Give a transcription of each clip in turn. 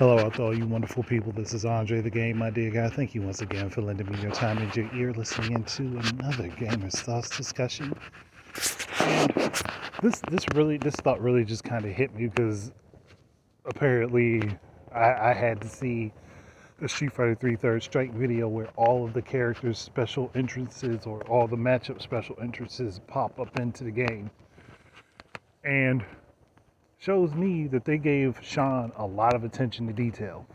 Hello out to all you wonderful people. This is Andre the Game, Idea Guy. Thank you once again for lending me your time and your ear listening into another Gamer's Thoughts discussion. And this this really this thought really just kind of hit me because apparently I, I had to see the Street Fighter 3 Third Strike video where all of the characters' special entrances or all the matchup special entrances pop up into the game. And shows me that they gave Sean a lot of attention to detail.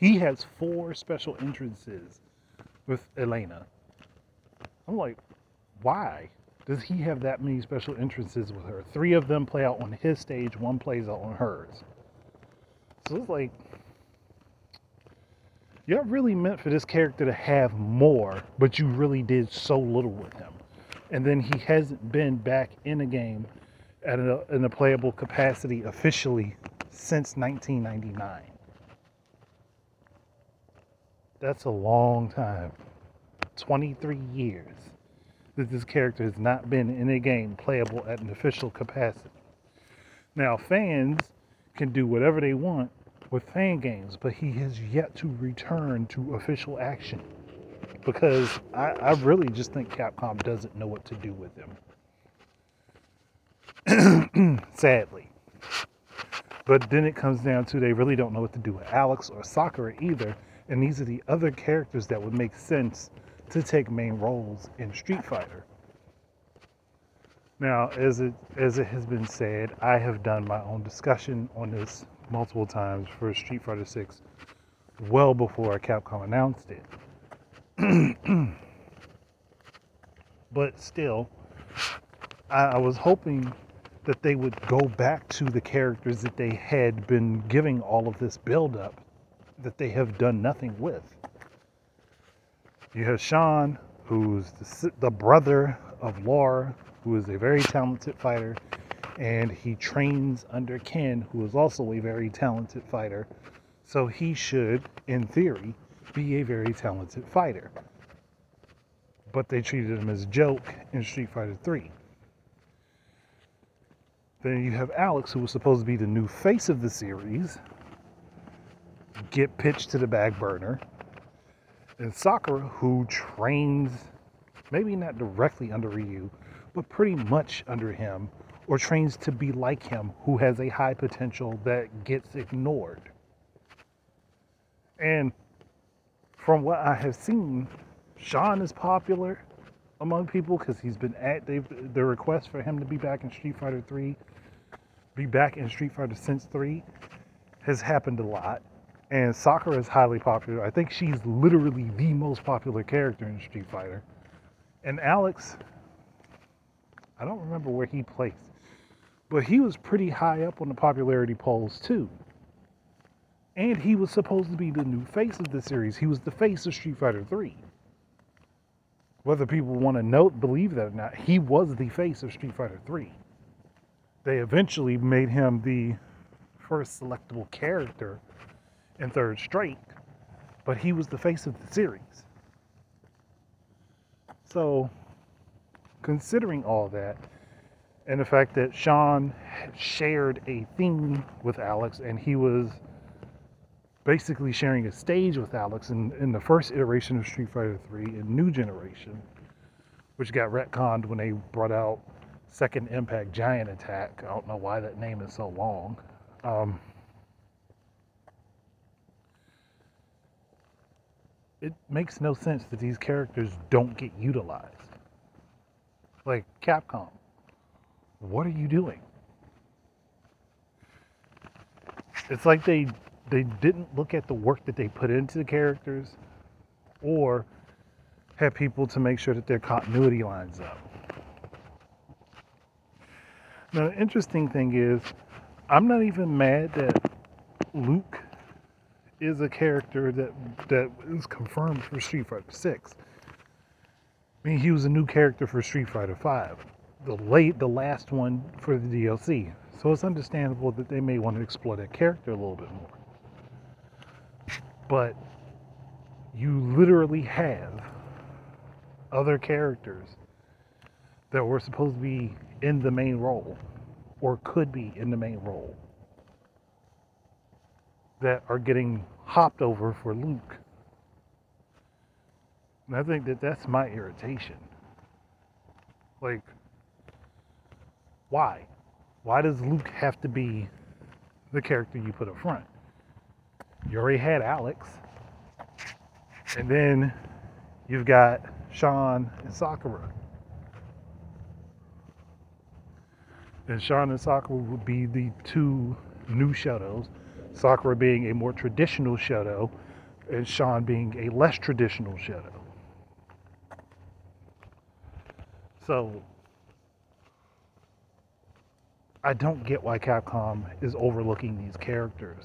He has four special entrances with Elena. I'm like, why does he have that many special entrances with her? Three of them play out on his stage, one plays out on hers. So it's like, you're really meant for this character to have more, but you really did so little with him. And then he hasn't been back in a game at a, uh, in a playable capacity officially since 1999. That's a long time. 23 years that this character has not been in a game playable at an official capacity. Now, fans can do whatever they want with fan games, but he has yet to return to official action because I, I really just think Capcom doesn't know what to do with him. sadly. But then it comes down to they really don't know what to do with Alex or Sakura either. And these are the other characters that would make sense to take main roles in Street Fighter. Now, as it as it has been said, I have done my own discussion on this multiple times for Street Fighter 6 well before Capcom announced it. but still, I, I was hoping that they would go back to the characters that they had been giving all of this build up that they have done nothing with. You have Sean, who's the, the brother of Laura, who is a very talented fighter, and he trains under Ken, who is also a very talented fighter. So he should, in theory, be a very talented fighter. But they treated him as a joke in Street Fighter 3. Then you have Alex, who was supposed to be the new face of the series, get pitched to the back burner. And Sakura, who trains, maybe not directly under Ryu, but pretty much under him, or trains to be like him, who has a high potential that gets ignored. And from what I have seen, Sean is popular among people because he's been at the request for him to be back in Street Fighter 3 be back in Street Fighter since 3 has happened a lot. And Sakura is highly popular. I think she's literally the most popular character in Street Fighter. And Alex, I don't remember where he placed, but he was pretty high up on the popularity polls too. And he was supposed to be the new face of the series. He was the face of Street Fighter 3. Whether people want to note, believe that or not, he was the face of Street Fighter 3 they eventually made him the first selectable character in Third Strike, but he was the face of the series. So, considering all that, and the fact that Sean shared a theme with Alex and he was basically sharing a stage with Alex in, in the first iteration of Street Fighter 3 in New Generation, which got retconned when they brought out Second Impact Giant Attack. I don't know why that name is so long. Um, it makes no sense that these characters don't get utilized. Like Capcom, what are you doing? It's like they they didn't look at the work that they put into the characters or have people to make sure that their continuity lines up. Now, the interesting thing is, I'm not even mad that Luke is a character that that is confirmed for Street Fighter Six. I mean, he was a new character for Street Fighter Five, the late, the last one for the DLC. So it's understandable that they may want to explore that character a little bit more. But you literally have other characters that were supposed to be in the main role or could be in the main role that are getting hopped over for Luke. And I think that that's my irritation. Like, why? Why does Luke have to be the character you put up front? You already had Alex. And then you've got Sean and Sakura. And Sean and Sakura would be the two new shadows. Sakura being a more traditional shadow, and Sean being a less traditional shadow. So I don't get why Capcom is overlooking these characters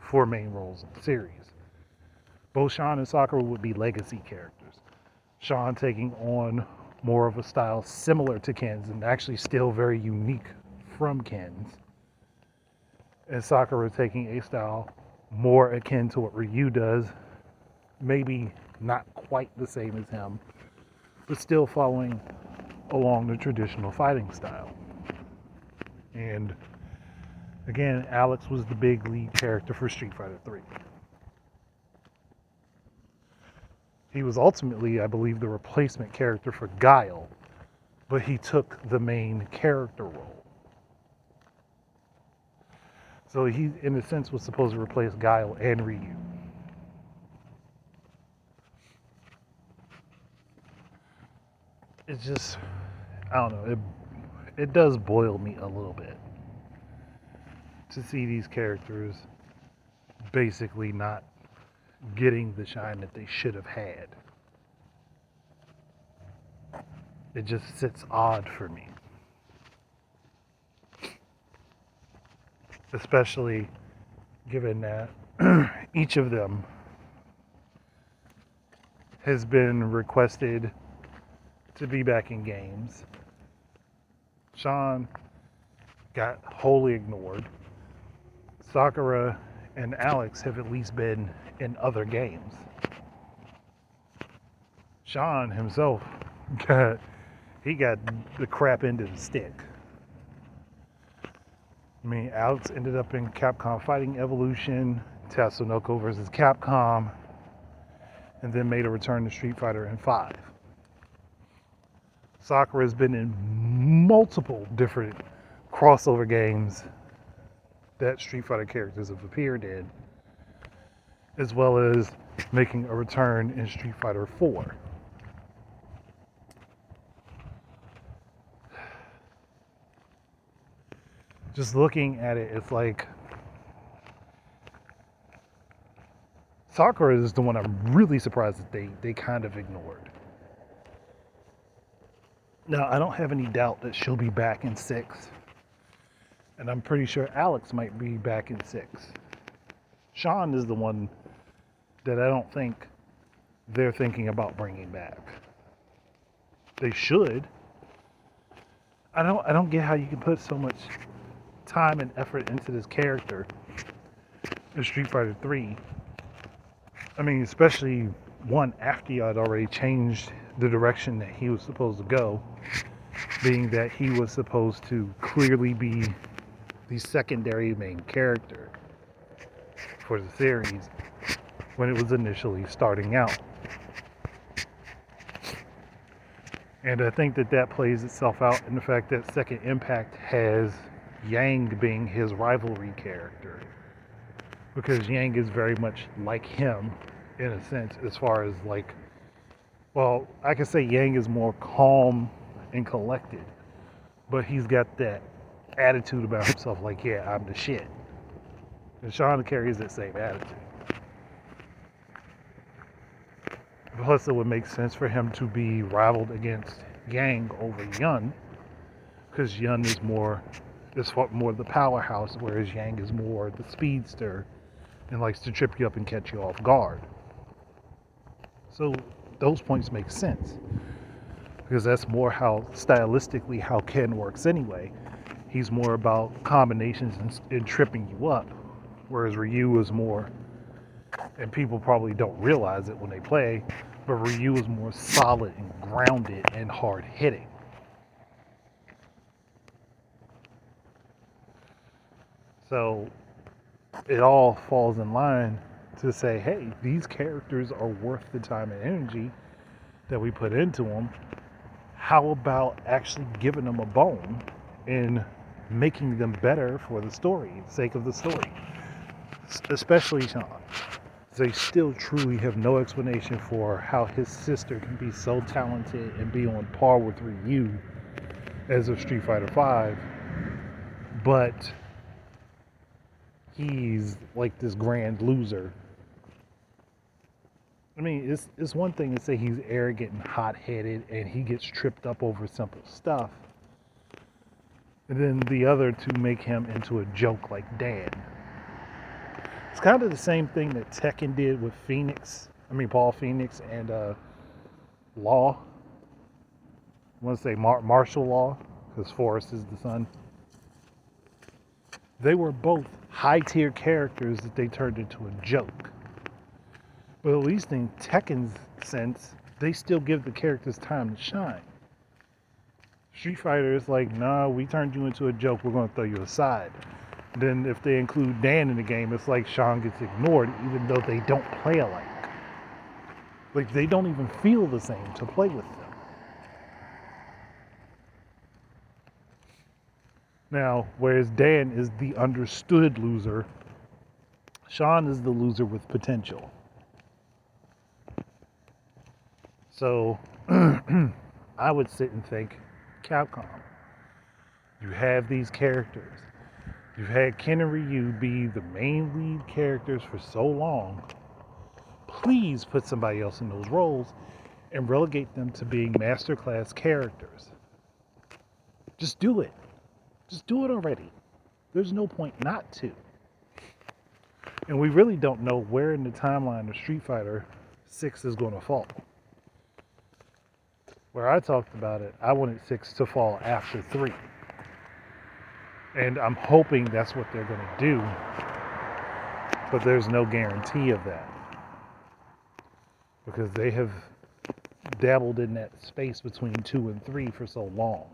for main roles in the series. Both Sean and Sakura would be legacy characters. Sean taking on more of a style similar to Ken's and actually still very unique from Ken's. And Sakura taking a style more akin to what Ryu does, maybe not quite the same as him, but still following along the traditional fighting style. And again, Alex was the big lead character for Street Fighter 3. He was ultimately, I believe, the replacement character for Guile, but he took the main character role. So he, in a sense, was supposed to replace Guile and Ryu. It's just, I don't know. It it does boil me a little bit to see these characters basically not getting the shine that they should have had. It just sits odd for me. Especially given that each of them has been requested to be back in games. Sean got wholly ignored. Sakura and Alex have at least been in other games. Sean himself got he got the crap of the stick. I mean, Alex ended up in Capcom Fighting Evolution, Tatsunoko versus Capcom, and then made a return to Street Fighter in 5. Sakura has been in multiple different crossover games that Street Fighter characters have appeared in, as well as making a return in Street Fighter 4. Just looking at it, it's like Sakura is the one I'm really surprised that they, they kind of ignored. Now, I don't have any doubt that she'll be back in six. And I'm pretty sure Alex might be back in six. Sean is the one that I don't think they're thinking about bringing back. They should. I don't I don't get how you can put so much time and effort into this character in Street Fighter 3. I mean, especially one after you had already changed the direction that he was supposed to go, being that he was supposed to clearly be the secondary main character for the series when it was initially starting out. And I think that that plays itself out in the fact that Second Impact has Yang being his rivalry character. Because Yang is very much like him in a sense, as far as like well, I could say Yang is more calm and collected, but he's got that attitude about himself like, yeah, I'm the shit. And Sean carries that same attitude. Plus, it would make sense for him to be rivaled against Yang over Yun, because Yun is more is more the powerhouse, whereas Yang is more the speedster and likes to trip you up and catch you off guard. So those points make sense because that's more how stylistically how Ken works anyway. He's more about combinations and, and tripping you up, whereas Ryu is more, and people probably don't realize it when they play, but Ryu is more solid and grounded and hard hitting. So it all falls in line to say, hey, these characters are worth the time and energy that we put into them. How about actually giving them a bone and making them better for the story, sake of the story? Especially Sean. They still truly have no explanation for how his sister can be so talented and be on par with Ryu as of Street Fighter V, but he's like this grand loser I mean, it's it's one thing to say he's arrogant and hot-headed, and he gets tripped up over simple stuff, and then the other to make him into a joke like Dan. It's kind of the same thing that Tekken did with Phoenix. I mean, Paul Phoenix and uh, Law. I want to say Mar- Marshall Law, because Forest is the son. They were both high-tier characters that they turned into a joke but at least in Tekken's sense, they still give the characters time to shine. Street Fighter is like, nah, we turned you into a joke, we're going to throw you aside. Then if they include Dan in the game, it's like Sean gets ignored, even though they don't play alike. Like they don't even feel the same to play with them. Now, whereas Dan is the understood loser, Sean is the loser with potential. So I would sit and think, Capcom, you have these characters. You've had Ken and Ryu be the main lead characters for so long. Please put somebody else in those roles and relegate them to being masterclass characters. Just do it. Just do it already. There's no point not to. And we really don't know where in the timeline of Street Fighter 6 is going to fall where I talked about it, I wanted six to fall after three. And I'm hoping that's what they're going to do. But there's no guarantee of that. Because they have dabbled in that space between two and three for so long.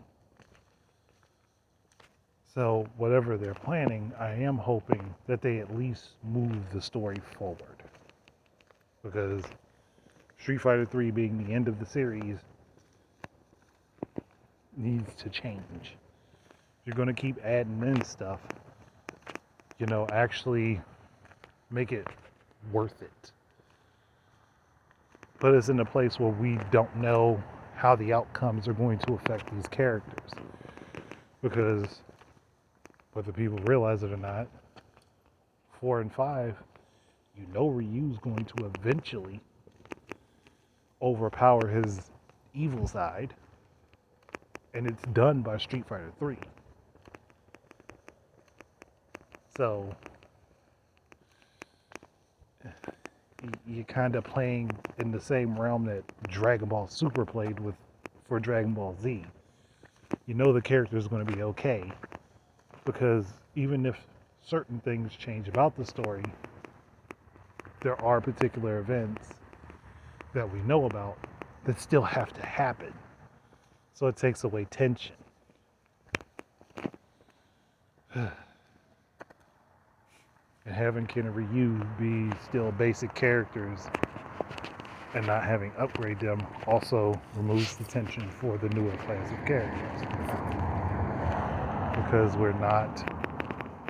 So, whatever they're planning, I am hoping that they at least move the story forward. Because Street Fighter 3 being the end of the series needs to change. You're going to keep adding in stuff, you know, actually make it worth it. Put us in a place where we don't know how the outcomes are going to affect these characters. Because whether people realize it or not, four and five, you know Ryu's going to eventually overpower his evil side and it's done by Street Fighter 3. So you're kind of playing in the same realm that Dragon Ball Super played with for Dragon Ball Z. You know the character is going to be okay because even if certain things change about the story, there are particular events that we know about that still have to happen. So it takes away tension. and having Ken and Ryu be still basic characters and not having upgrade them also removes the tension for the newer class of characters. Because we're not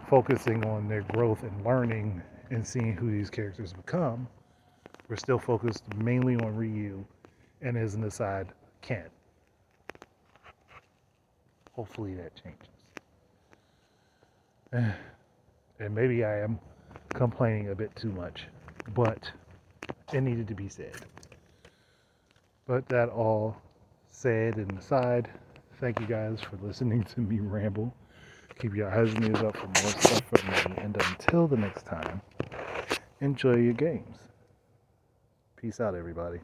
focusing on their growth and learning and seeing who these characters become. We're still focused mainly on Ryu and as an aside, Ken. Hopefully that changes. And maybe I am complaining a bit too much, but it needed to be said. But that all said and aside, thank you guys for listening to me ramble. Keep your eyes and ears up for more stuff from me. And until the next time, enjoy your games. Peace out, everybody.